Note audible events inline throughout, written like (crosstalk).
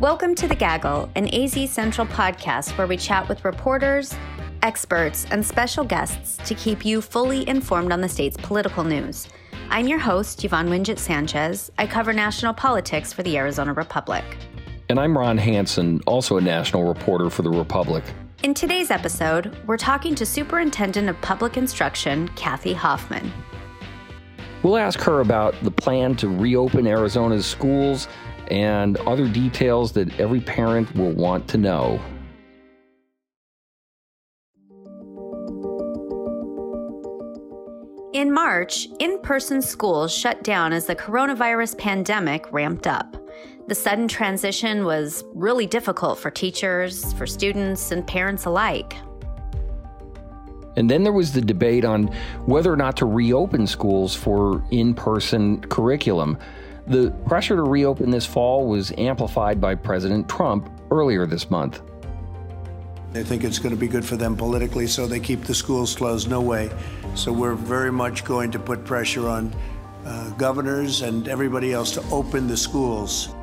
Welcome to The Gaggle, an AZ Central podcast where we chat with reporters, experts, and special guests to keep you fully informed on the state's political news. I'm your host, Yvonne Wingett Sanchez. I cover national politics for the Arizona Republic. And I'm Ron Hansen, also a national reporter for the Republic. In today's episode, we're talking to Superintendent of Public Instruction, Kathy Hoffman. We'll ask her about the plan to reopen Arizona's schools and other details that every parent will want to know. In March, in person schools shut down as the coronavirus pandemic ramped up. The sudden transition was really difficult for teachers, for students, and parents alike. And then there was the debate on whether or not to reopen schools for in person curriculum. The pressure to reopen this fall was amplified by President Trump earlier this month. They think it's going to be good for them politically, so they keep the schools closed. No way. So we're very much going to put pressure on uh, governors and everybody else to open the schools.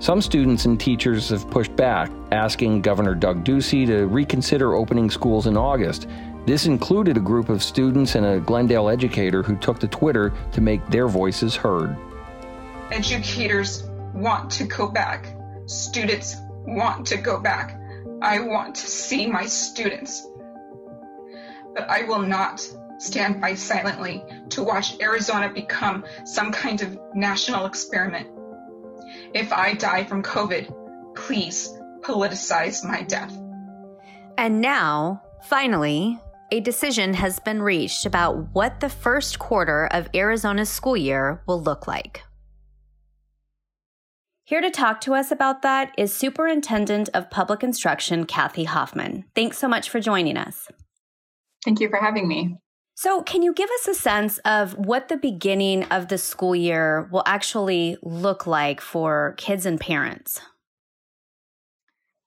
Some students and teachers have pushed back, asking Governor Doug Ducey to reconsider opening schools in August. This included a group of students and a Glendale educator who took to Twitter to make their voices heard. Educators want to go back. Students want to go back. I want to see my students. But I will not stand by silently to watch Arizona become some kind of national experiment. If I die from COVID, please politicize my death. And now, finally, a decision has been reached about what the first quarter of Arizona's school year will look like. Here to talk to us about that is Superintendent of Public Instruction, Kathy Hoffman. Thanks so much for joining us. Thank you for having me. So, can you give us a sense of what the beginning of the school year will actually look like for kids and parents?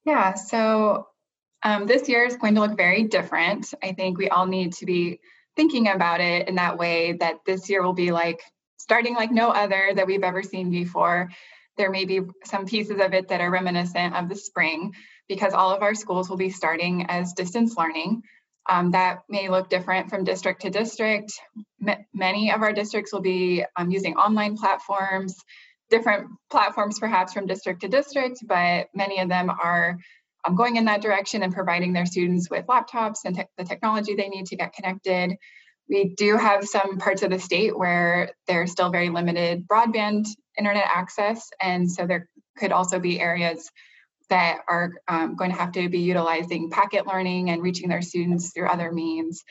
Yeah, so um, this year is going to look very different. I think we all need to be thinking about it in that way that this year will be like starting like no other that we've ever seen before. There may be some pieces of it that are reminiscent of the spring because all of our schools will be starting as distance learning. Um, that may look different from district to district. M- many of our districts will be um, using online platforms, different platforms perhaps from district to district, but many of them are um, going in that direction and providing their students with laptops and te- the technology they need to get connected. We do have some parts of the state where there's still very limited broadband internet access, and so there could also be areas that are um, going to have to be utilizing packet learning and reaching their students through other means.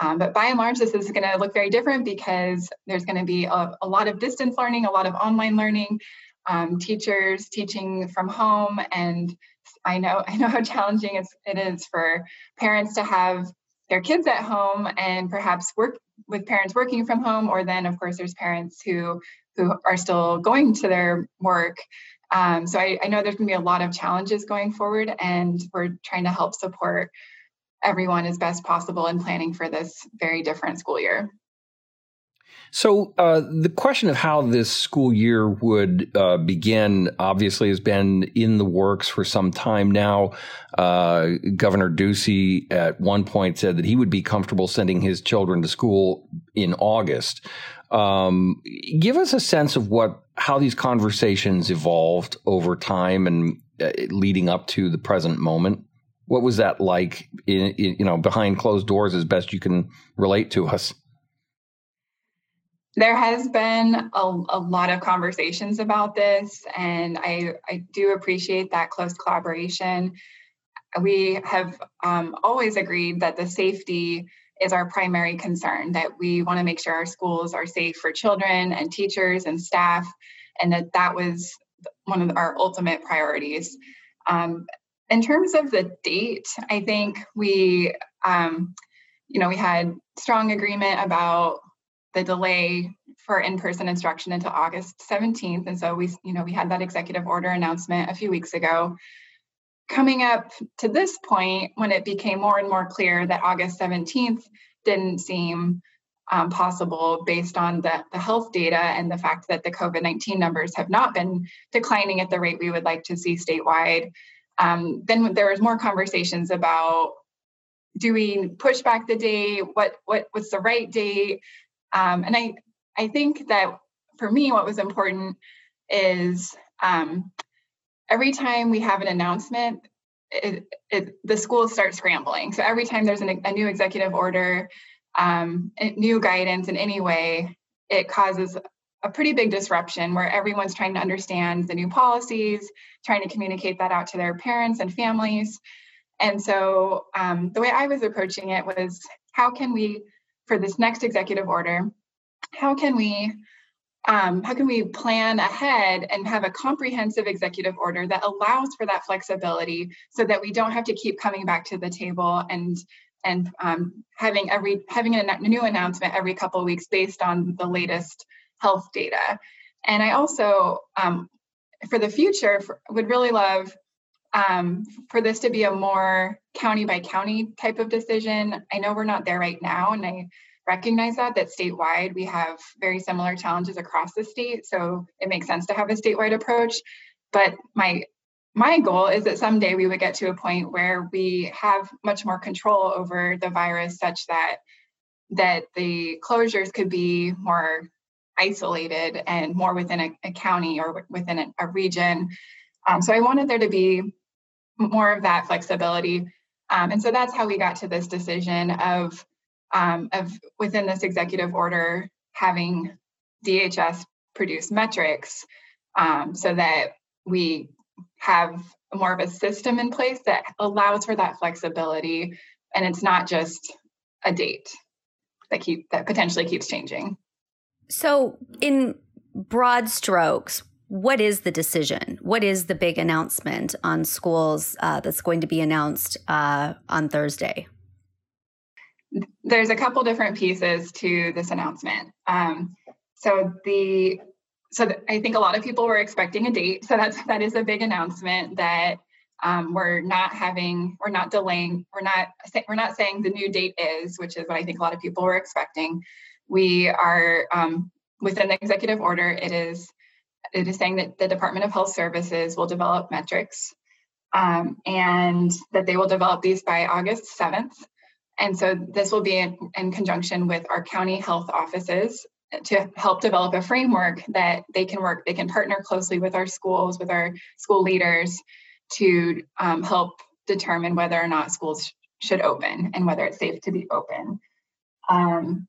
Um, but by and large, this is going to look very different because there's going to be a, a, lot of distance learning, a lot of online learning, um, teachers teaching from home, and I know (laughs) I know how challenging it's, it is for parents to have their kids at home and perhaps work with parents working from home, or then of course there's parents who who are still going to their work. Um, so I, I know there's going to be a lot of challenges going forward, and we're trying to help support everyone as best possible in planning for this very different school year. So, uh, the question of how this school year would uh, begin obviously has been in the works for some time now. Uh, Governor Ducey at one point said that he would be comfortable sending his children to school in August. Um, give us a sense of what how these conversations evolved over time and uh, leading up to the present moment. What was that like? In, in, you know, behind closed doors, as best you can relate to us. There has been a, a lot of conversations about this, and I, I do appreciate that close collaboration. We have um, always agreed that the safety is our primary concern, that we want to make sure our schools are safe for children and teachers and staff, and that that was one of our ultimate priorities. Um, in terms of the date, I think we, um, you know, we had strong agreement about the delay for in-person instruction until August 17th. And so we, you know, we had that executive order announcement a few weeks ago. Coming up to this point, when it became more and more clear that August 17th didn't seem um, possible based on the, the health data and the fact that the COVID 19 numbers have not been declining at the rate we would like to see statewide. Um, then there was more conversations about do we push back the date? What what what's the right date? Um, and I I think that for me, what was important is um, every time we have an announcement, it, it, the schools start scrambling. So every time there's an, a new executive order, um, new guidance in any way, it causes a pretty big disruption where everyone's trying to understand the new policies, trying to communicate that out to their parents and families. And so um, the way I was approaching it was how can we, for this next executive order, how can we um, how can we plan ahead and have a comprehensive executive order that allows for that flexibility so that we don't have to keep coming back to the table and and um, having every having a new announcement every couple of weeks based on the latest health data. And i also um, for the future for, would really love um, for this to be a more county by county type of decision. I know we're not there right now and i recognize that that statewide we have very similar challenges across the state so it makes sense to have a statewide approach. But my my goal is that someday we would get to a point where we have much more control over the virus such that that the closures could be more isolated and more within a, a county or within a, a region. Um, so i wanted there to be more of that flexibility. Um, and so that's how we got to this decision of um, of within this executive order having DHS produce metrics um, so that we have more of a system in place that allows for that flexibility and it's not just a date that keep that potentially keeps changing. So in broad strokes, what is the decision? What is the big announcement on schools uh, that's going to be announced uh, on Thursday? There's a couple different pieces to this announcement. Um, so the so the, I think a lot of people were expecting a date. So that's that is a big announcement that um, we're not having we're not delaying we're not we're not saying the new date is, which is what I think a lot of people were expecting. We are um, within the executive order. It is it is saying that the Department of Health Services will develop metrics um, and that they will develop these by August 7th. And so this will be in, in, conjunction with our county health offices to help develop a framework that they can work, they can partner closely with our schools, with our school leaders to um, help determine whether or not schools should open and whether it's safe to be open. Um,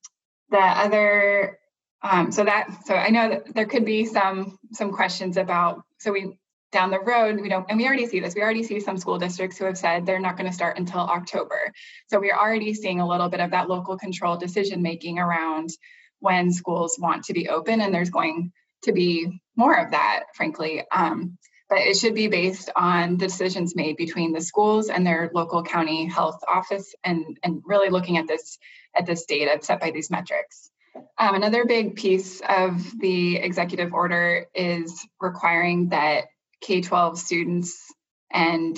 the other, um, so that, so I know that there could be some some questions about. So we down the road, we don't, and we already see this. We already see some school districts who have said they're not going to start until October. So we're already seeing a little bit of that local control decision making around when schools want to be open, and there's going to be more of that, frankly. Um, but it should be based on the decisions made between the schools and their local county health office, and and really looking at this at this data set by these metrics. Um, another big piece of the executive order is requiring that K 12 students and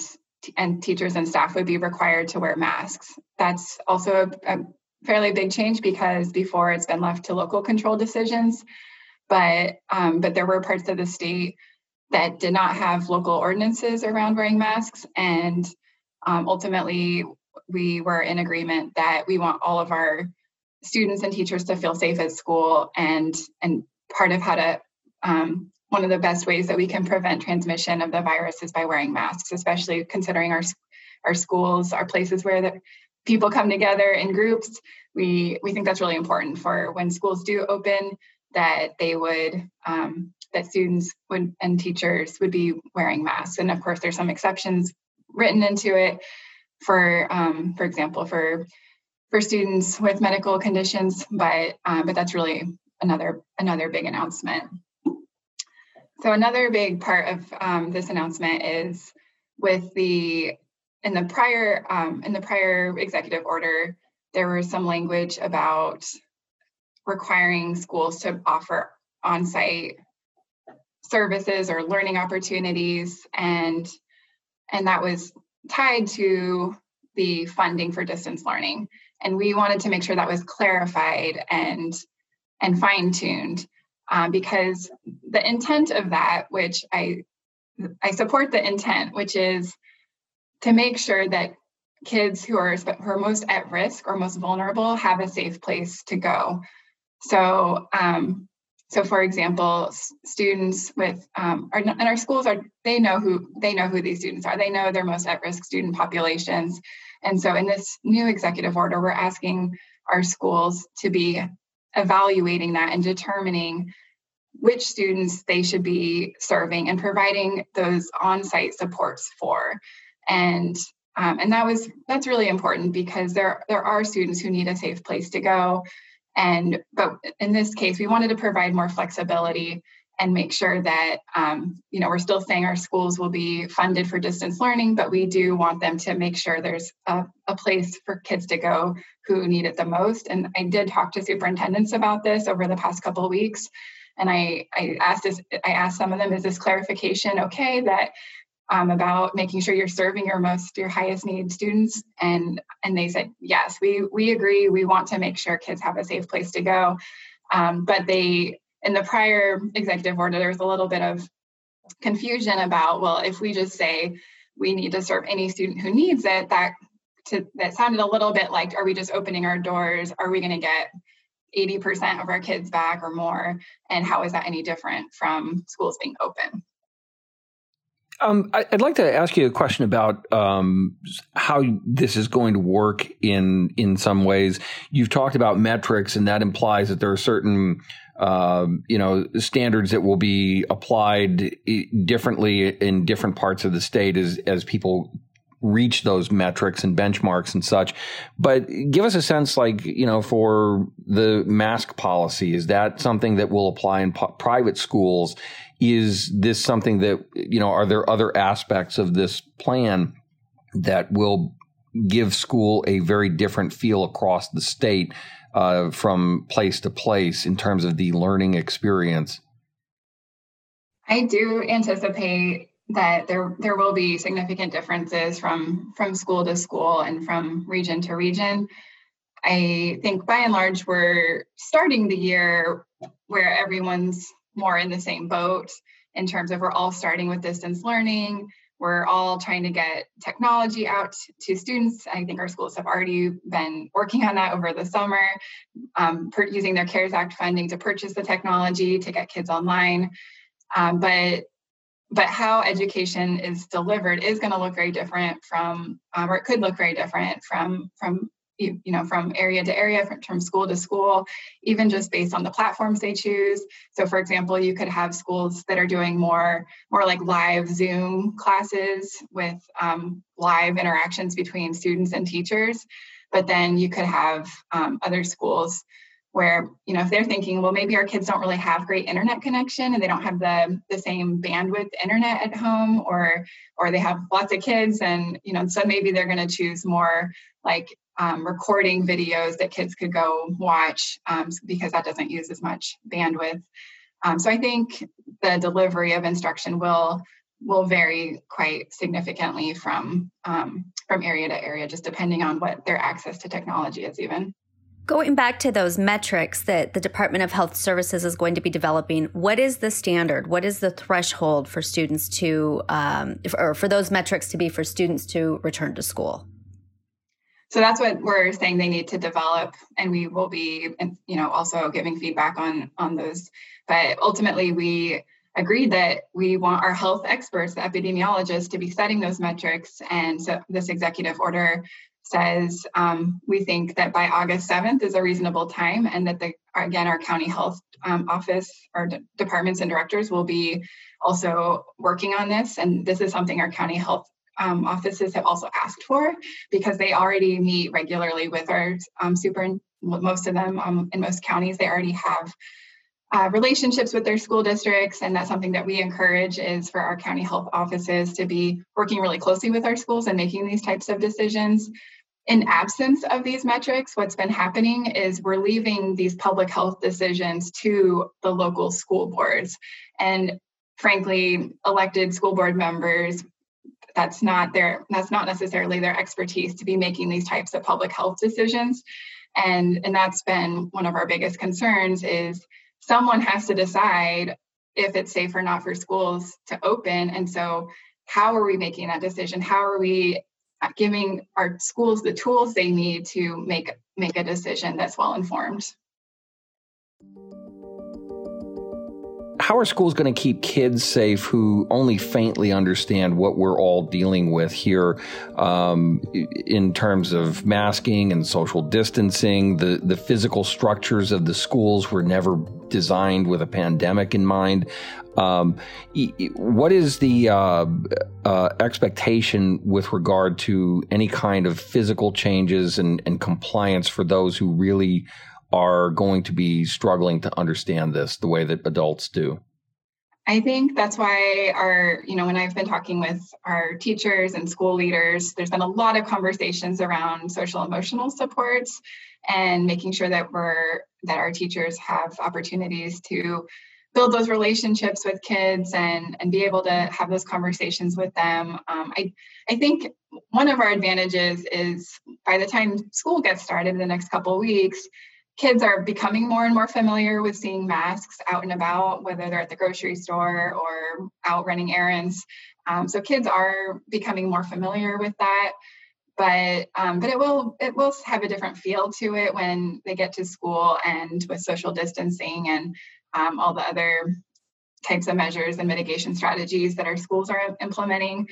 and teachers and staff would be required to wear masks. That's also a, a fairly big change because before it's been left to local control decisions, but um, but there were parts of the state that did not have local ordinances around wearing masks, and um, ultimately we were in agreement that we want all of our students and teachers to feel safe at school, and and part of how to um, one of the best ways that we can prevent transmission of the virus is by wearing masks, especially considering our our schools our places where the people come together in groups. We we think that's really important for when schools do open that they would um, that students would and teachers would be wearing masks. And of course, there's some exceptions written into it for um, for example for for students with medical conditions, but um, but that's really another another big announcement. So another big part of um, this announcement is with the in the prior um, in the prior executive order, there was some language about requiring schools to offer on-site services or learning opportunities, and and that was tied to the funding for distance learning. and we wanted to make sure that was clarified and and fine-tuned um, because the intent of that which i i support the intent which is to make sure that kids who are who are most at risk or most vulnerable have a safe place to go. So um, so for example students with um, our, and our schools are they know who they know who these students are. They know their most at risk student populations. And so in this new executive order we're asking our schools to be evaluating that and determining which students they should be serving and providing those on-site supports for. And um, and that was that's really important because there there are students who need a safe place to go. And but in this case, we wanted to provide more flexibility and make sure that um, you know we're still saying our schools will be funded for distance learning, but we do want them to make sure there's a, a place for kids to go who need it the most. And I did talk to superintendents about this over the past couple of weeks, and I I asked this I asked some of them, is this clarification okay that um, about making sure you're serving your most your highest need students? And and they said yes we we agree. We want to make sure kids have a safe place to go. Um, but they in the prior executive order there was a little bit of confusion about well if we just say we need to serve any student who needs it that to that sounded a little bit like are we just opening our doors? Are we going to get 80% of our kids back or more? And how is that any different from schools being open? Um, I'd like to ask you a question about um, how this is going to work in in some ways. You've talked about metrics, and that implies that there are certain uh, you know standards that will be applied differently in different parts of the state as as people reach those metrics and benchmarks and such. But give us a sense, like, you know, for the mask policy, is that something that will apply in private schools? Is this something that, you know, are there other aspects of this plan that will give school a very different feel across the state uh, from place to place in terms of the learning experience? I do anticipate that there there will be significant differences from from school to school and from region to region. I think by and large we're starting the year where everyone's more in the same boat in terms of we're all starting with distance learning. We're all trying to get technology out to students. I think our schools have already been working on that over the summer, um, per, using their CARES Act funding to purchase the technology to get kids online. Um, but but how education is delivered is going to look very different from um, or it could look very different from from you know from area to area from, from school to school even just based on the platforms they choose. So for example you could have schools that are doing more more like live zoom classes with um, live interactions between students and teachers. But then you could have um, other schools where you know if they're thinking well maybe our kids don't really have great internet connection and they don't have the the same bandwidth internet at home or or they have lots of kids and you know so maybe they're going to choose more like um, recording videos that kids could go watch um, because that doesn't use as much bandwidth um, so i think the delivery of instruction will will vary quite significantly from um, from area to area just depending on what their access to technology is even Going back to those metrics that the Department of Health Services is going to be developing, what is the standard? What is the threshold for students to, um, or for those metrics to be for students to return to school? So that's what we're saying they need to develop, and we will be, you know, also giving feedback on on those. But ultimately, we agreed that we want our health experts, the epidemiologists, to be setting those metrics, and so this executive order says um, we think that by August 7th is a reasonable time and that the again our county health um, office our departments and directors will be also working on this and this is something our county health um, offices have also asked for because they already meet regularly with our um, super most of them um, in most counties they already have uh, relationships with their school districts and that's something that we encourage is for our county health offices to be working really closely with our schools and making these types of decisions. In absence of these metrics what's been happening is we're leaving these public health decisions to the local school boards. And frankly elected school board members that's not their that's not necessarily their expertise to be making these types of public health decisions. And and that's been one of our biggest concerns is someone has to decide if it's safe or not for schools to open. And so how are we making that decision? How are we giving our schools the tools they need to make make a decision that's well informed how are schools going to keep kids safe who only faintly understand what we're all dealing with here um, in terms of masking and social distancing? The, the physical structures of the schools were never designed with a pandemic in mind. Um, what is the uh, uh, expectation with regard to any kind of physical changes and, and compliance for those who really are going to be struggling to understand this the way that adults do? I think that's why our, you know, when I've been talking with our teachers and school leaders, there's been a lot of conversations around social emotional supports and making sure that we're that our teachers have opportunities to build those relationships with kids and and be able to have those conversations with them. Um, I I think one of our advantages is by the time school gets started in the next couple weeks, kids are becoming more and more familiar with seeing masks out and about, whether they're at the grocery store or out running errands. Um, so kids are becoming more familiar with that. But um, but it will it will have a different feel to it when they get to school and with social distancing and um, all the other types of measures and mitigation strategies that our schools are implementing.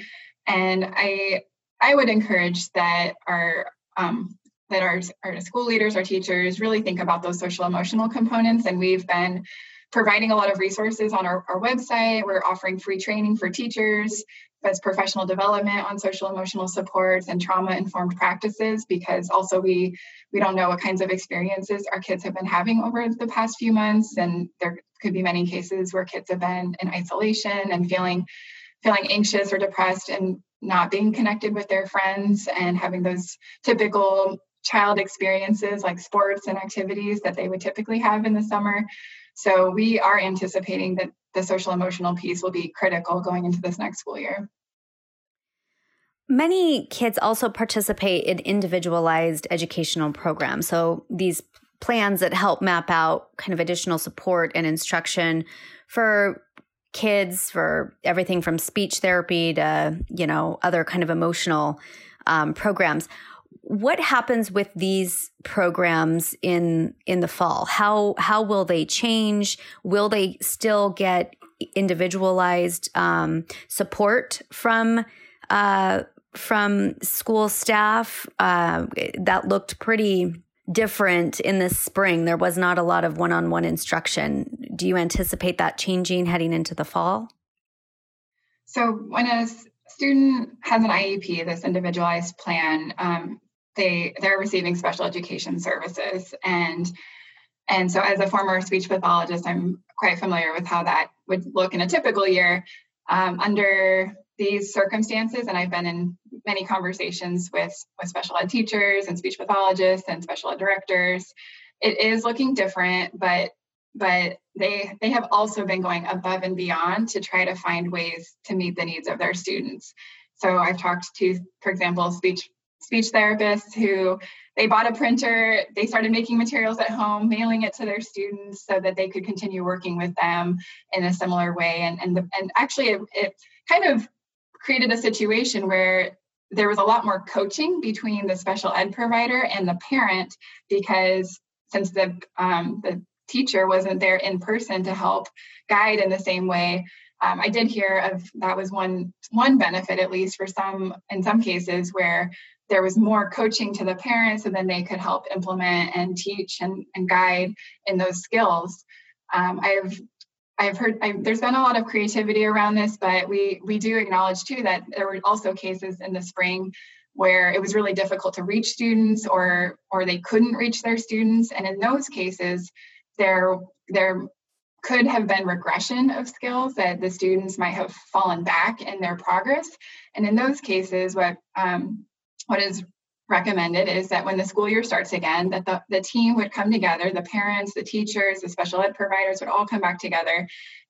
And I I would encourage that our um, that our, our school leaders, our teachers really think about those social emotional components. And we've been providing a lot of resources on our, our website. We're offering free training for teachers as professional development on social emotional supports and trauma informed practices because also we we don't know what kinds of experiences our kids have been having over the past few months and there could be many cases where kids have been in isolation and feeling feeling anxious or depressed and not being connected with their friends and having those typical child experiences like sports and activities that they would typically have in the summer. So we are anticipating that the social emotional piece will be critical going into this next school year. Many kids also participate in individualized educational programs. So these plans that help map out kind of additional support and instruction for kids for everything from speech therapy to, you know, other kind of emotional um, programs what happens with these programs in in the fall? How how will they change? Will they still get individualized um, support from uh, from school staff? Uh, that looked pretty different in this spring. There was not a lot of one-on-one instruction. Do you anticipate that changing heading into the fall? So when a student has an iep this individualized plan um, they they're receiving special education services. And and so as a former speech pathologist i'm quite familiar with how that would look in a typical year. Um, under these circumstances and i've been in many conversations with with special ed teachers and speech pathologists and special ed directors it is looking different but but they they have also been going above and beyond to try to find ways to meet the needs of their students. So i've talked to for example speech speech therapists who they bought a printer, they started making materials at home, mailing it to their students so that they could continue working with them in a similar way. And and the, and actually, it, it kind of created a situation where there was a lot more coaching between the special ed provider and the parent because since the um, the teacher wasn't there in person to help guide in the same way um, i did hear of that was one one benefit at least for some in some cases where there was more coaching to the parents and then they could help implement and teach and, and guide in those skills. Um, i've i've heard I've, there's been a lot of creativity around this but we we do acknowledge too that there were also cases in the spring where it was really difficult to reach students or or they couldn't reach their students. And in those cases there there could have been regression of skills that the students might have fallen back in their progress. And in those cases what um, what is recommended is that when the school year starts again that the, the team would come together the parents the teachers the special ed providers would all come back together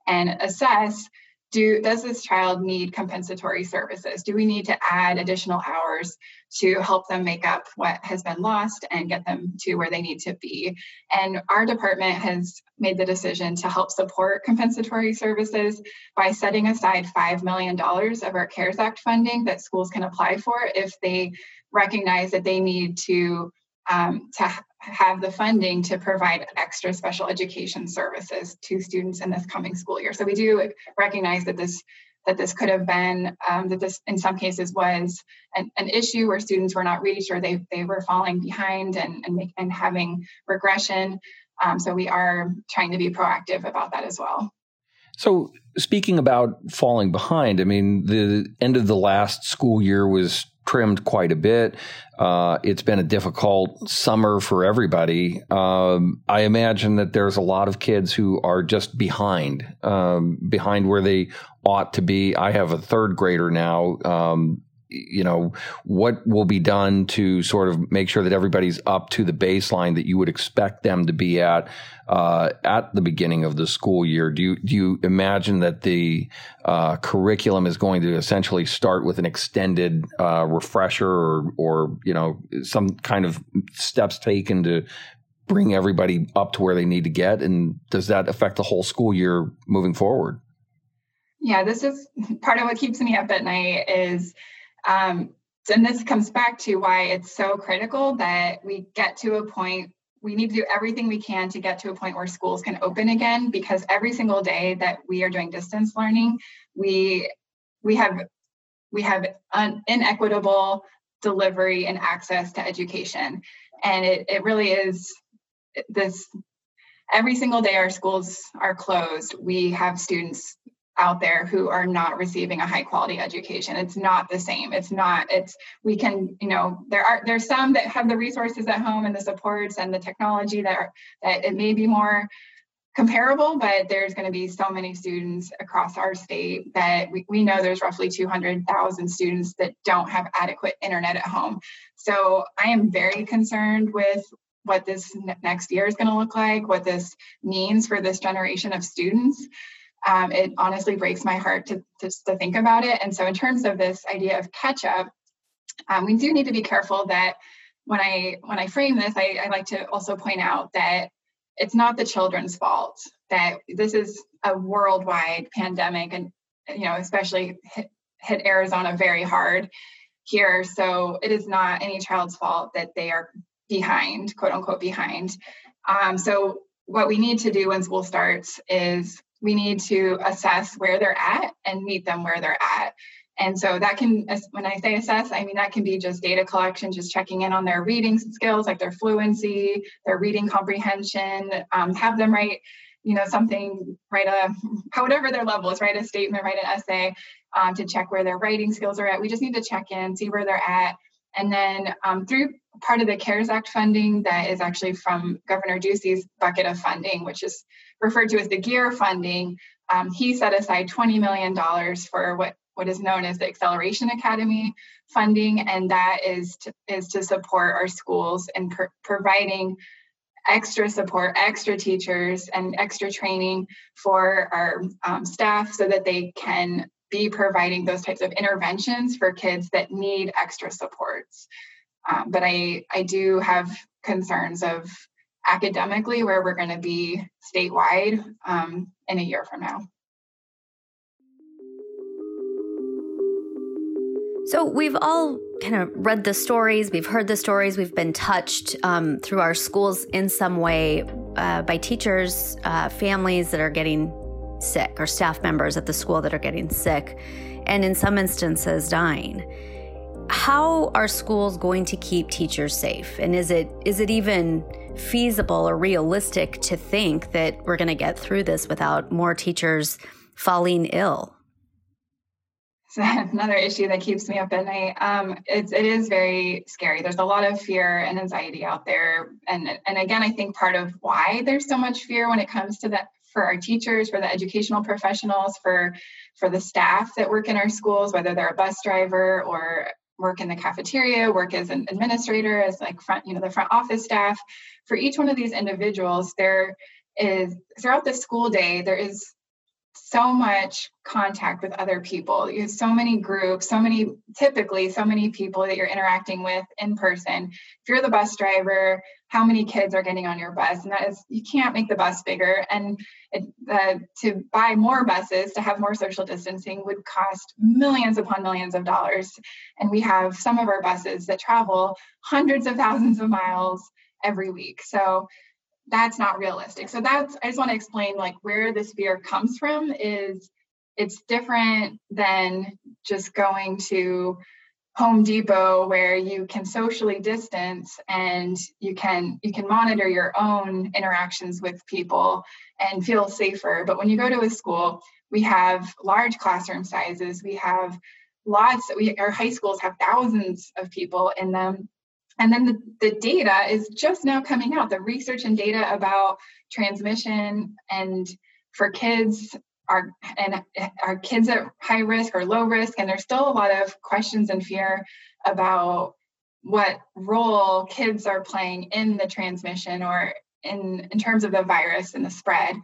and assess do does this child need compensatory services? Do we need to add additional hours to help them make up what has been lost and get them to where they need to be? And our department has made the decision to help support compensatory services by setting aside $5 million of our cares act funding that schools can apply for if they recognize that they need to um, to have the funding to provide extra special education services to students in this coming school year. So we do recognize that this that this could have been um, that this in some cases was an, an, issue where students were not reached or they, they were falling behind and and, make, and having regression. Um, so we are trying to be proactive about that as well. So speaking about falling behind, I mean the end of the last school year was trimmed quite a bit. Uh, it's been a difficult summer for everybody. Um, I imagine that there's a lot of kids who are just behind, um, behind where they ought to be. I have a third grader now. Um, you know, what will be done to sort of make sure that everybody's up to the baseline that you would expect them to be at uh, at the beginning of the school year? Do you do you imagine that the uh, curriculum is going to essentially start with an extended uh, refresher, or or you know some kind of steps taken to bring everybody up to where they need to get? And does that affect the whole school year moving forward? Yeah, this is (laughs) part of what keeps me up at night is um, and this comes back to why it's so critical that we get to a point we need to do everything we can to get to a point where schools can open again because every single day that we are doing distance learning we we have we have inequitable delivery and access to education. And it, it really is this every single day our schools are closed. We have students out there who are not receiving a high quality education. It's not the same. It's not it's we can you know there are there's some that have the resources at home and the supports and the technology that are that it may be more comparable but there's going to be so many students across our state that we, we know there's roughly 200000 students that don't have adequate internet at home. So i am very concerned with what this next year is going to look like what this means for this generation of students um, it honestly breaks my heart to to think about it. And so, in terms of this idea of catch up, um, we do need to be careful that when I when I frame this, I, I like to also point out that it's not the children's fault that this is a worldwide pandemic, and you know, especially hit, hit Arizona very hard here. So it is not any child's fault that they are behind, quote unquote, behind. Um, so what we need to do when school starts is we need to assess where they're at and meet them where they're at. And so that can, when I say assess, I mean that can be just data collection, just checking in on their reading skills, like their fluency, their reading comprehension, um, have them write, you know, something, write a, (laughs) whatever their level is, write a statement, write an essay um, to check where their writing skills are at. We just need to check in, see where they're at. And then um, through part of the CARES Act funding that is actually from Governor Ducey's bucket of funding, which is referred to as the GEER funding, um, he set aside $20 million for what, what is known as the Acceleration Academy funding, and that is to, is to support our schools in pr- providing extra support, extra teachers, and extra training for our um, staff so that they can be providing those types of interventions for kids that need extra supports. Um, but I, I do have concerns of academically where we're going to be statewide um, in a year from now. So, we've all kind of read the stories, we've heard the stories, we've been touched um, through our schools in some way uh, by teachers, uh, families that are getting sick, or staff members at the school that are getting sick, and in some instances, dying how are schools going to keep teachers safe and is it is it even feasible or realistic to think that we're going to get through this without more teachers falling ill. So (laughs) another issue that keeps me up at night. Um, it's, it is very scary. There's a lot of fear and anxiety out there. And and again i think part of why there's so much fear when it comes to that for our teachers for the educational professionals for for the staff that work in our schools whether they're a bus driver or work in the cafeteria, work as an administrator, as like front, you know, the front office staff. For each one of these individuals, there is throughout the school day, there is so much contact with other people. You have so many groups, so many, typically, so many people that you're interacting with in person. If you're the bus driver, how many kids are getting on your bus? And that is, you can't make the bus bigger. And it, uh, to buy more buses, to have more social distancing, would cost millions upon millions of dollars. And we have some of our buses that travel hundreds of thousands of miles every week. So that's not realistic. So that's I just want to explain like where this fear comes from is it's different than just going to Home Depot where you can socially distance and you can you can monitor your own interactions with people and feel safer. But when you go to a school, we have large classroom sizes. We have lots we our high schools have thousands of people in them and then the, the data is just now coming out the research and data about transmission and for kids are and are kids at high risk or low risk? And there's still a lot of questions and fear about what role kids are playing in the transmission or in in terms of the virus and the spread.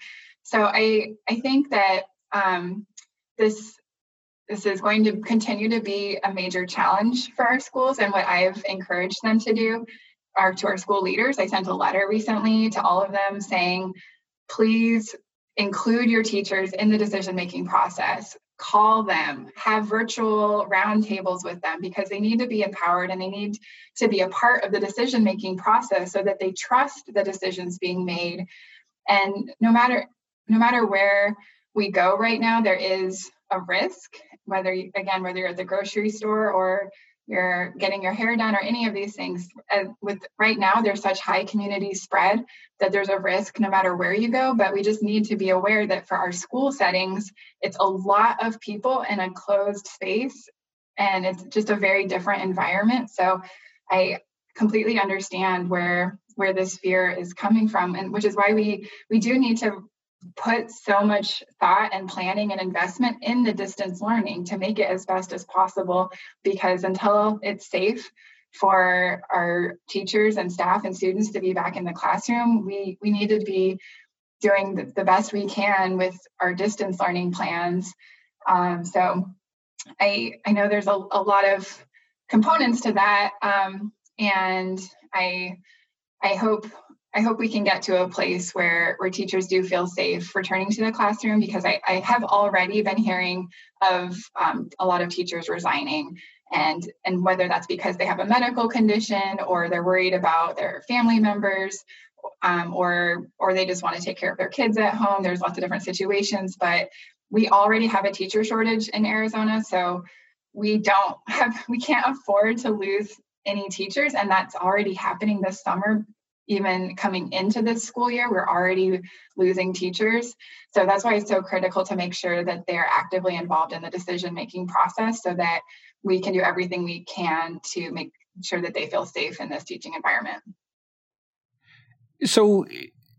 So i i think that um, this this is going to continue to be a major challenge for our schools. And what I've encouraged them to do are to our school leaders. I sent a letter recently to all of them saying, please include your teachers in the decision making process. Call them, have virtual roundtables with them because they need to be empowered and they need to be a part of the decision making process so that they trust the decisions being made. And no matter no matter where we go right now, there is a risk whether again whether you're at the grocery store or you're getting your hair done or any of these things. Uh, with right now there's such high community spread that there's a risk no matter where you go but we just need to be aware that for our school settings it's a lot of people in a closed space and it's just a very different environment. So i completely understand where where this fear is coming from and which is why we we do need to put so much thought and planning and investment in the distance learning to make it as best as possible because until it's safe for our teachers and staff and students to be back in the classroom we we need to be doing the, best we can with our distance learning plans. Um, so i i know there's a, a lot of components to that um, and i i hope I hope we can get to a place where where teachers do feel safe returning to the classroom because I, I have already been hearing of um, a lot of teachers resigning and and whether that's because they have a medical condition or they're worried about their family members um, or or they just want to take care of their kids at home. There's lots of different situations, but we already have a teacher shortage in Arizona, so we don't have we can't afford to lose any teachers and that's already happening this summer even coming into this school year, we're already losing teachers. So that's why it's so critical to make sure that they're actively involved in the decision making process so that we can do everything we can to make sure that they feel safe in this teaching environment. So,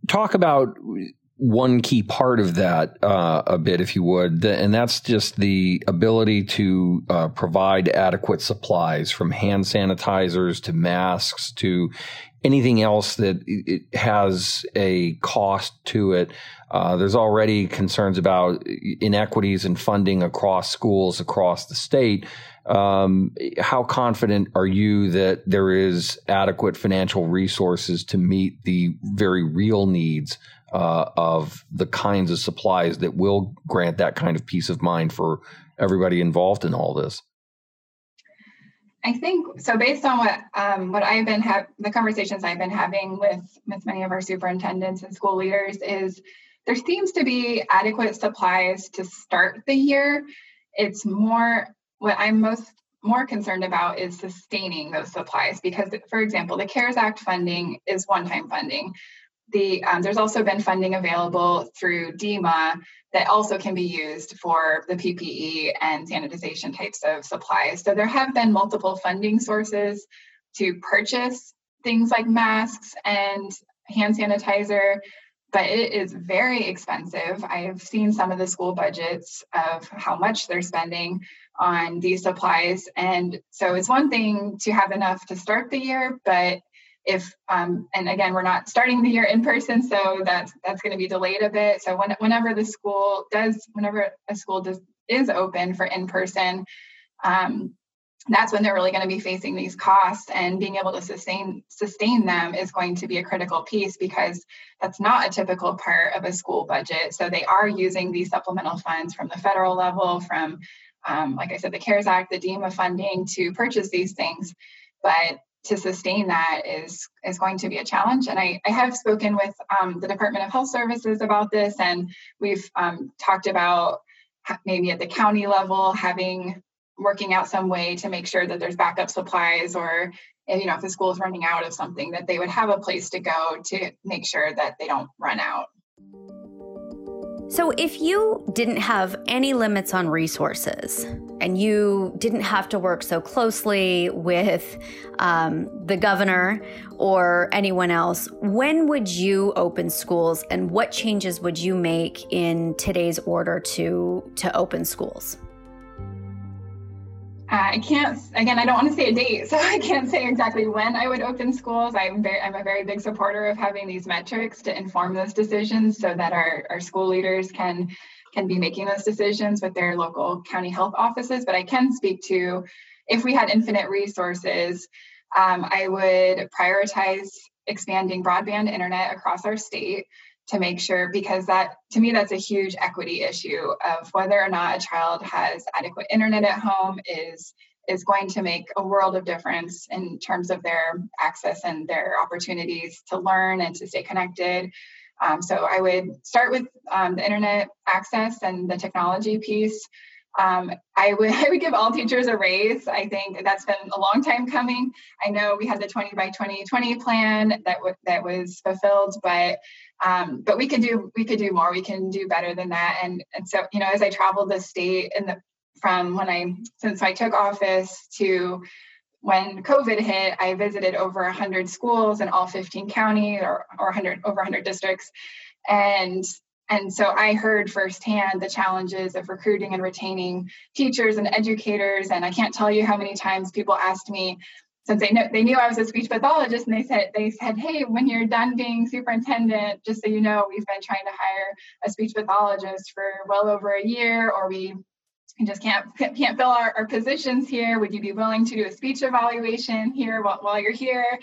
talk about one key part of that uh, a bit, if you would, and that's just the ability to uh, provide adequate supplies from hand sanitizers to masks to anything else that it has a cost to it. Uh, there's already concerns about inequities in funding across schools across the state. Um, how confident are you that there is adequate financial resources to meet the very real needs uh, of the kinds of supplies that will grant that kind of peace of mind for everybody involved in all this? I think so. Based on what um, what I've been have the conversations I've been having with with many of our superintendents and school leaders is there seems to be adequate supplies to start the year. It's more what I'm most more concerned about is sustaining those supplies because, for example, the CARES Act funding is one-time funding the um, there's also been funding available through DEMA that also can be used for the PPE and sanitization types of supplies. So there have been multiple funding sources to purchase things like masks and hand sanitizer, but it is very expensive. I've seen some of the school budgets of how much they're spending on these supplies. And so it's one thing to have enough to start the year, but if um, and again we're not starting the year in person so that's that's going to be delayed a bit. So when, whenever the school does whenever a school does is open for in person um, that's when they're really going to be facing these costs and being able to sustain sustain them is going to be a critical piece because that's not a typical part of a school budget. So they are using these supplemental funds from the federal level from um, like i said the cares act the dema funding to purchase these things. But to sustain that is is going to be a challenge. And I, I have spoken with um, the Department of Health Services about this, and we've um, talked about maybe at the county level having working out some way to make sure that there's backup supplies or you know if the school is running out of something that they would have a place to go to make sure that they don't run out so, if you didn't have any limits on resources and you didn't have to work so closely with um, the governor or anyone else, when would you open schools and what changes would you make in today's order to, to open schools? Uh, I can't again. I don't want to say a date, so (laughs) I can't say exactly when I would open schools. I'm very, I'm a very big supporter of having these metrics to inform those decisions, so that our, our school leaders can can be making those decisions with their local county health offices. But I can speak to if we had infinite resources, um, I would prioritize expanding broadband internet across our state to make sure because that to me that's a huge equity issue of whether or not a child has adequate internet at home is is going to make a world of difference in terms of their access and their opportunities to learn and to stay connected um, so i would start with um, the internet access and the technology piece um, I would (laughs) I would give all teachers a raise. I think that's been a long time coming. I know we had the 20 by 2020 plan that w- that was fulfilled, but um, but we could do we could do more. We can do better than that. And and so you know, as I traveled the state and the from when I since I took office to when COVID hit, I visited over 100 schools in all 15 counties or, or 100 over 100 districts, and and so I heard firsthand the challenges of recruiting and retaining teachers and educators. And I can't tell you how many times people asked me, since they they knew I was a speech pathologist, and they said they said, "Hey, when you're done being superintendent, just so you know, we've been trying to hire a speech pathologist for well over a year, or we just can't can't fill our, our positions here. Would you be willing to do a speech evaluation here while, while you're here?"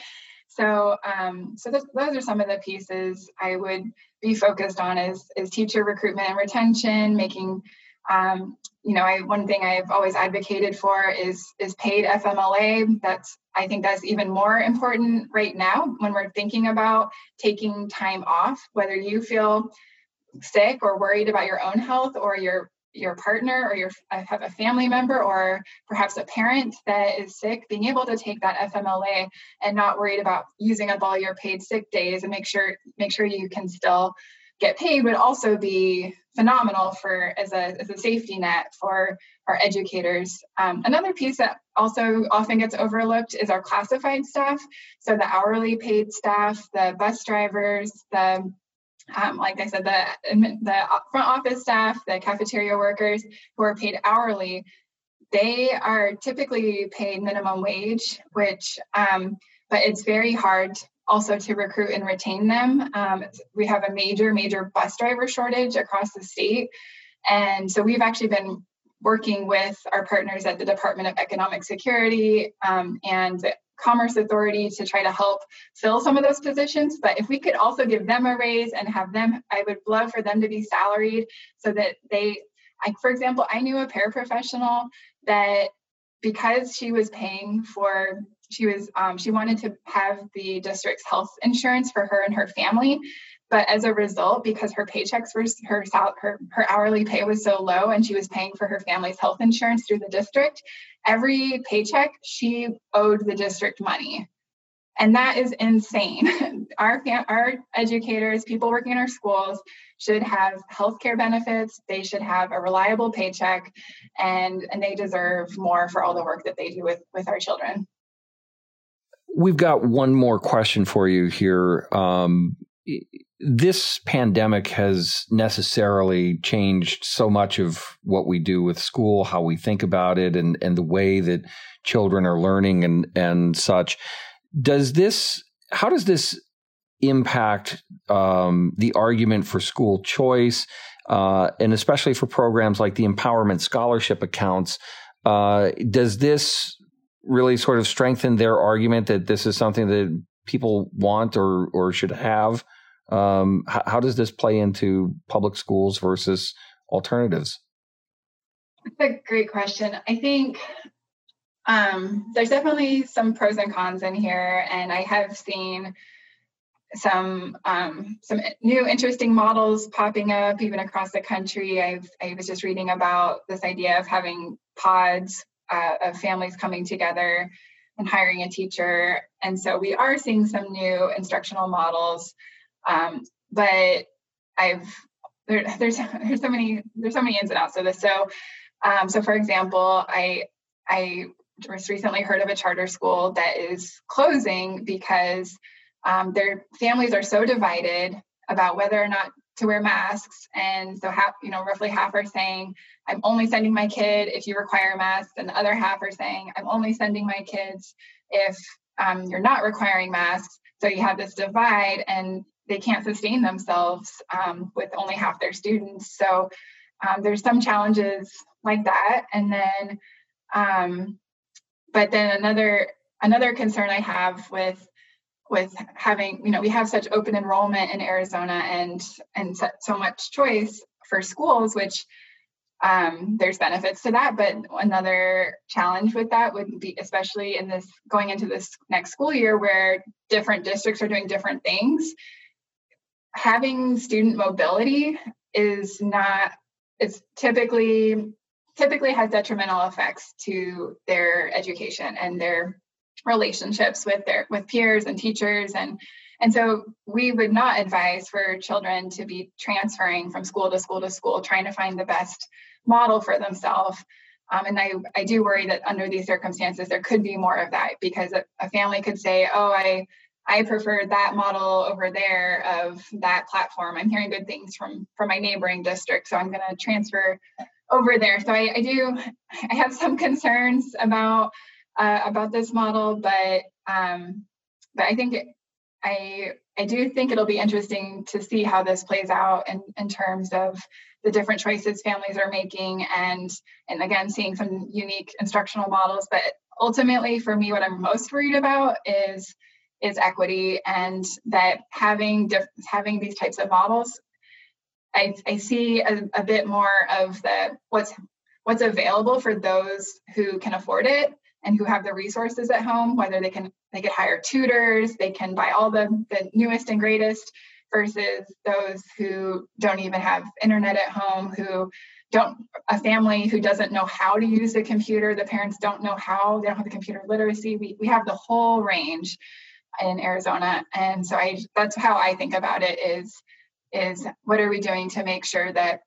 So, um, so those, those are some of the pieces I would be focused on is, is teacher recruitment and retention, making, um, you know, I, one thing I've always advocated for is, is paid FMLA. That's, I think that's even more important right now when we're thinking about taking time off, whether you feel sick or worried about your own health or your your partner or your have a family member or perhaps a parent that is sick being able to take that fmla and not worried about using up all your paid sick days and make sure make sure you can still get paid would also be phenomenal for as a, as a safety net for our educators. Um, another piece that also often gets overlooked is our classified staff. So the hourly paid staff the bus drivers the um, like I said, the the front office staff, the cafeteria workers who are paid hourly, they are typically paid minimum wage, which um, but it's very hard also to recruit and retain them. Um, we have a major, major bus driver shortage across the state, and so we've actually been working with our partners at the Department of Economic Security um, and Commerce Authority to try to help fill some of those positions. But if we could also give them a raise and have them, I would love for them to be salaried so that they, for example, I knew a paraprofessional that because she was paying for she was um, she wanted to have the district's health insurance for her and her family. But as a result because her paychecks were her her her hourly pay was so low and she was paying for her family's health insurance through the district every paycheck she owed the district money. And that is insane. (laughs) Our our educators people working in our schools should have health care benefits they should have a reliable paycheck and and they deserve more for all the work that they do with with our children we've got one more question for you here um, this pandemic has necessarily changed so much of what we do with school, how we think about it, and, and the way that children are learning and, and such. Does this how does this impact um, the argument for school choice, uh, and especially for programs like the Empowerment Scholarship accounts? Uh, does this really sort of strengthen their argument that this is something that people want or or should have? Um, how, how does this play into public schools versus alternatives? That's a great question. I think um, there's definitely some pros and cons in here, and I have seen some um, some new interesting models popping up even across the country. I've I was just reading about this idea of having pods uh, of families coming together and hiring a teacher, and so we are seeing some new instructional models. Um, but I've there, there's (laughs) there's so many there's so many ins and outs of this. So um, so for example, I I just recently heard of a charter school that is closing because um, their families are so divided about whether or not to wear masks. And so half you know roughly half are saying i'm only sending my kid if you require masks and the other half are saying i'm only sending my kids if um, you're not requiring masks. So you have this divide and they can't sustain themselves um, with only half their students. So um, there's some challenges like that. And then um, but then another another concern I have with with having you know we have such open enrollment in Arizona and and so much choice for schools, which um, there's benefits to that. But another challenge with that would be especially in this going into this next school year where different districts are doing different things. Having student mobility is not it's typically typically has detrimental effects to their education and their relationships with their with peers and teachers and and so we would not advise for children to be transferring from school to school to school trying to find the best model for themselves um, and I, I do worry that under these circumstances there could be more of that because a, a family could say oh i I prefer that model over there of that platform. I'm hearing good things from from my neighboring district, so I'm going to transfer over there. So I, I do, I have some concerns about uh, about this model, but um, but I think I I do think it'll be interesting to see how this plays out in, in terms of the different choices families are making and and again seeing some unique instructional models. But ultimately, for me, what I'm most worried about is is equity and that having diff- having these types of models I, I see a, a bit more of the what's what's available for those who can afford it and who have the resources at home whether they can they could hire tutors they can buy all the, the newest and greatest versus those who don't even have internet at home who don't a family who doesn't know how to use the computer the parents don't know how they don't have the computer literacy. We, we have the whole range in arizona. And so i that's how i think about it is is what are we doing to make sure that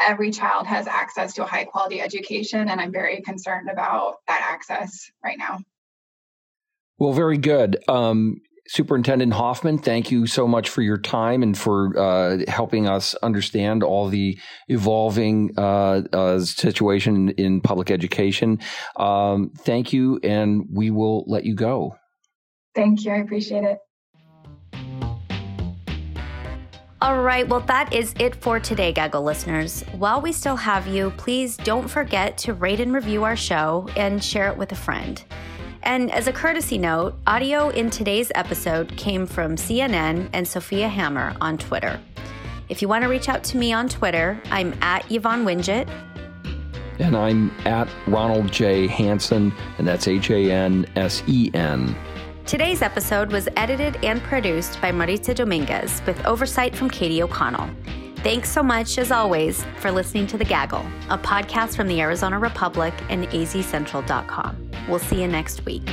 every child has access to a high quality education and i'm very concerned about that access right now. Well very good. Um, superintendent hoffman thank you so much for your time and for uh, helping us understand all the evolving uh, uh, situation in public education. Um, thank you and we will let you go. Thank you. I appreciate it All right, well, that is it for today, Gaggle listeners. While we still have you, please don't forget to rate and review our show and share it with a friend. And as a courtesy note, audio in today's episode came from CNN and Sophia Hammer on Twitter. If you want to reach out to me on Twitter, I'm at Yvonne Wingett. And I'm at Ronald J. Hansen, and that's H A N S E N. Today's episode was edited and produced by Maritza Dominguez with oversight from Katie O'Connell. Thanks so much, as always, for listening to The Gaggle, a podcast from the Arizona Republic and azcentral.com. We'll see you next week.